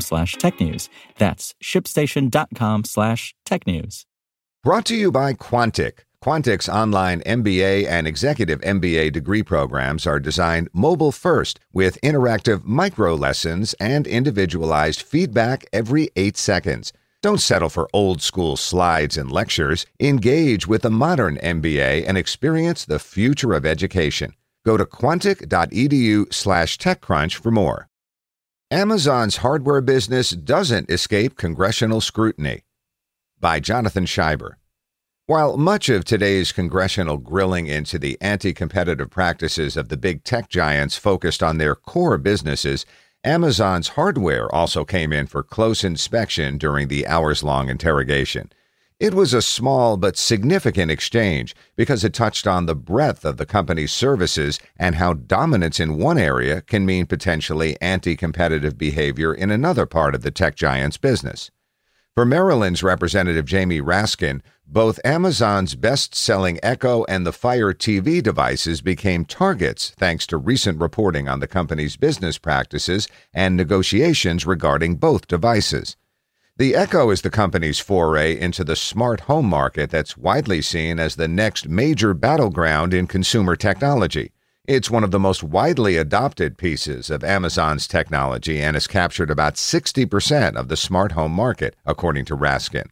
slash technews. That's shipstation.com slash technews. Brought to you by Quantic. Quantic's online MBA and executive MBA degree programs are designed mobile first with interactive micro lessons and individualized feedback every eight seconds. Don't settle for old school slides and lectures. Engage with a modern MBA and experience the future of education. Go to quantic.edu slash TechCrunch for more. Amazon's hardware business doesn't escape congressional scrutiny by Jonathan Shieber. While much of today's congressional grilling into the anti competitive practices of the big tech giants focused on their core businesses, Amazon's hardware also came in for close inspection during the hours long interrogation. It was a small but significant exchange because it touched on the breadth of the company's services and how dominance in one area can mean potentially anti competitive behavior in another part of the tech giant's business. For Maryland's Representative Jamie Raskin, both Amazon's best selling Echo and the Fire TV devices became targets thanks to recent reporting on the company's business practices and negotiations regarding both devices. The Echo is the company's foray into the smart home market that's widely seen as the next major battleground in consumer technology. It's one of the most widely adopted pieces of Amazon's technology and has captured about 60% of the smart home market, according to Raskin.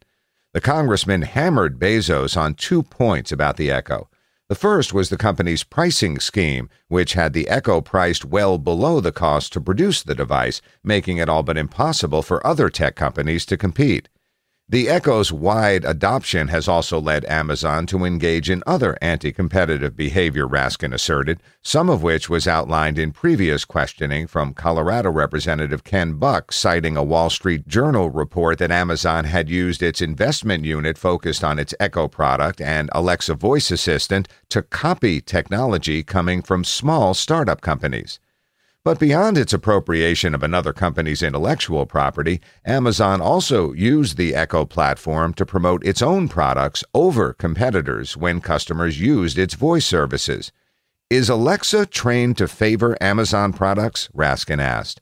The congressman hammered Bezos on two points about the Echo. The first was the company's pricing scheme, which had the Echo priced well below the cost to produce the device, making it all but impossible for other tech companies to compete. The Echo's wide adoption has also led Amazon to engage in other anti competitive behavior, Raskin asserted, some of which was outlined in previous questioning from Colorado Representative Ken Buck, citing a Wall Street Journal report that Amazon had used its investment unit focused on its Echo product and Alexa voice assistant to copy technology coming from small startup companies. But beyond its appropriation of another company's intellectual property, Amazon also used the Echo platform to promote its own products over competitors when customers used its voice services. Is Alexa trained to favor Amazon products? Raskin asked.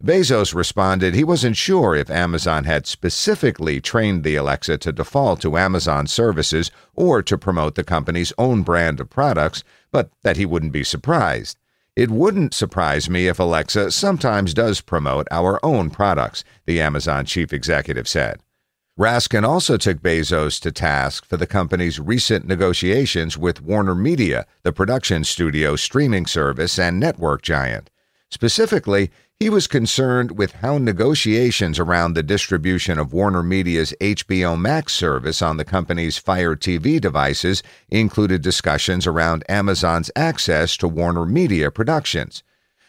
Bezos responded he wasn't sure if Amazon had specifically trained the Alexa to default to Amazon services or to promote the company's own brand of products, but that he wouldn't be surprised. It wouldn't surprise me if Alexa sometimes does promote our own products, the Amazon chief executive said. Raskin also took Bezos to task for the company's recent negotiations with Warner Media, the production studio streaming service and network giant. Specifically, he was concerned with how negotiations around the distribution of Warner Media's HBO Max service on the company's Fire TV devices included discussions around Amazon's access to Warner Media productions.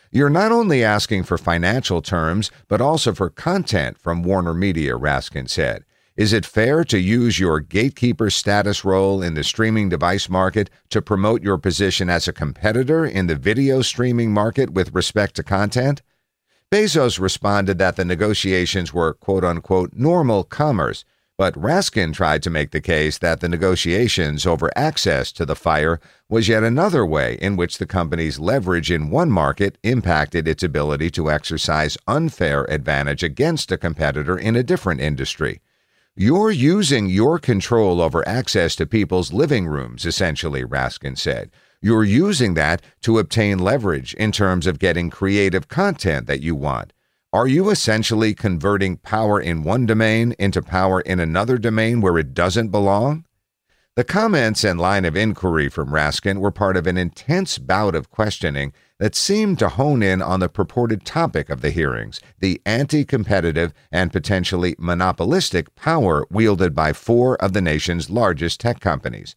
You're not only asking for financial terms, but also for content from Warner Media, Raskin said. Is it fair to use your gatekeeper status role in the streaming device market to promote your position as a competitor in the video streaming market with respect to content? Bezos responded that the negotiations were quote unquote normal commerce, but Raskin tried to make the case that the negotiations over access to the fire was yet another way in which the company's leverage in one market impacted its ability to exercise unfair advantage against a competitor in a different industry. You're using your control over access to people's living rooms, essentially, Raskin said. You're using that to obtain leverage in terms of getting creative content that you want. Are you essentially converting power in one domain into power in another domain where it doesn't belong? The comments and line of inquiry from Raskin were part of an intense bout of questioning that seemed to hone in on the purported topic of the hearings the anti competitive and potentially monopolistic power wielded by four of the nation's largest tech companies.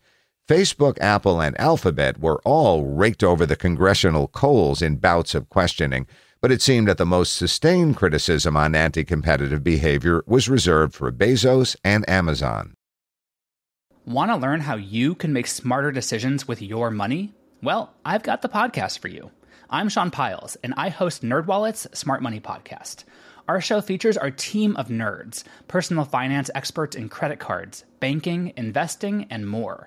Facebook, Apple, and Alphabet were all raked over the congressional coals in bouts of questioning, but it seemed that the most sustained criticism on anti competitive behavior was reserved for Bezos and Amazon. Want to learn how you can make smarter decisions with your money? Well, I've got the podcast for you. I'm Sean Pyles, and I host NerdWallet's Smart Money Podcast. Our show features our team of nerds, personal finance experts in credit cards, banking, investing, and more.